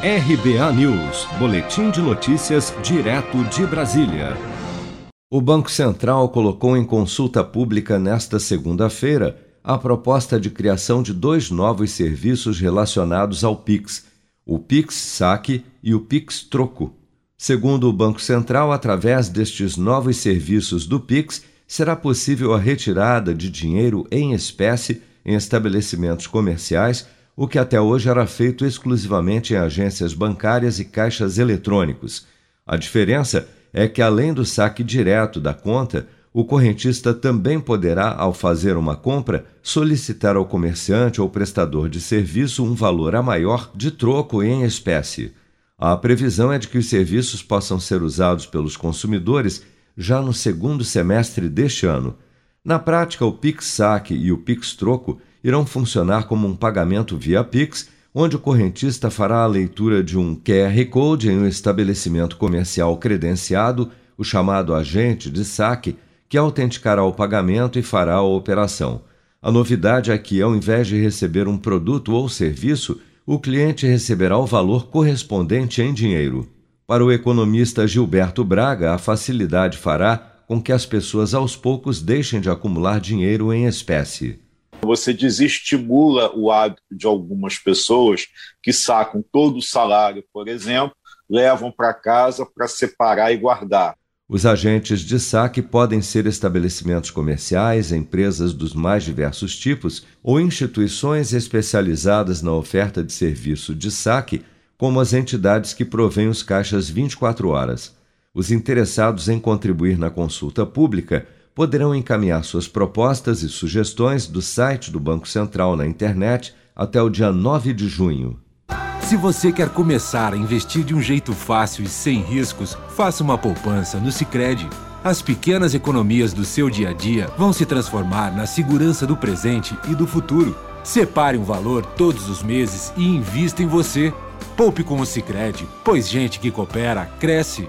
RBA News, Boletim de Notícias, direto de Brasília. O Banco Central colocou em consulta pública nesta segunda-feira a proposta de criação de dois novos serviços relacionados ao PIX, o PIX Saque e o PIX Troco. Segundo o Banco Central, através destes novos serviços do PIX, será possível a retirada de dinheiro em espécie em estabelecimentos comerciais o que até hoje era feito exclusivamente em agências bancárias e caixas eletrônicos. A diferença é que, além do saque direto da conta, o correntista também poderá, ao fazer uma compra, solicitar ao comerciante ou prestador de serviço um valor a maior de troco em espécie. A previsão é de que os serviços possam ser usados pelos consumidores já no segundo semestre deste ano. Na prática, o Pix Saque e o Pix Troco irão funcionar como um pagamento via Pix, onde o correntista fará a leitura de um QR Code em um estabelecimento comercial credenciado, o chamado agente de saque, que autenticará o pagamento e fará a operação. A novidade é que, ao invés de receber um produto ou serviço, o cliente receberá o valor correspondente em dinheiro. Para o economista Gilberto Braga, a facilidade fará com que as pessoas aos poucos deixem de acumular dinheiro em espécie. Você desestimula o hábito de algumas pessoas que sacam todo o salário, por exemplo, levam para casa para separar e guardar. Os agentes de saque podem ser estabelecimentos comerciais, empresas dos mais diversos tipos ou instituições especializadas na oferta de serviço de saque, como as entidades que provêm os caixas 24 horas. Os interessados em contribuir na consulta pública poderão encaminhar suas propostas e sugestões do site do Banco Central na internet até o dia 9 de junho. Se você quer começar a investir de um jeito fácil e sem riscos, faça uma poupança no Sicredi. As pequenas economias do seu dia a dia vão se transformar na segurança do presente e do futuro. Separe um valor todos os meses e invista em você. Poupe com o Sicredi, pois gente que coopera cresce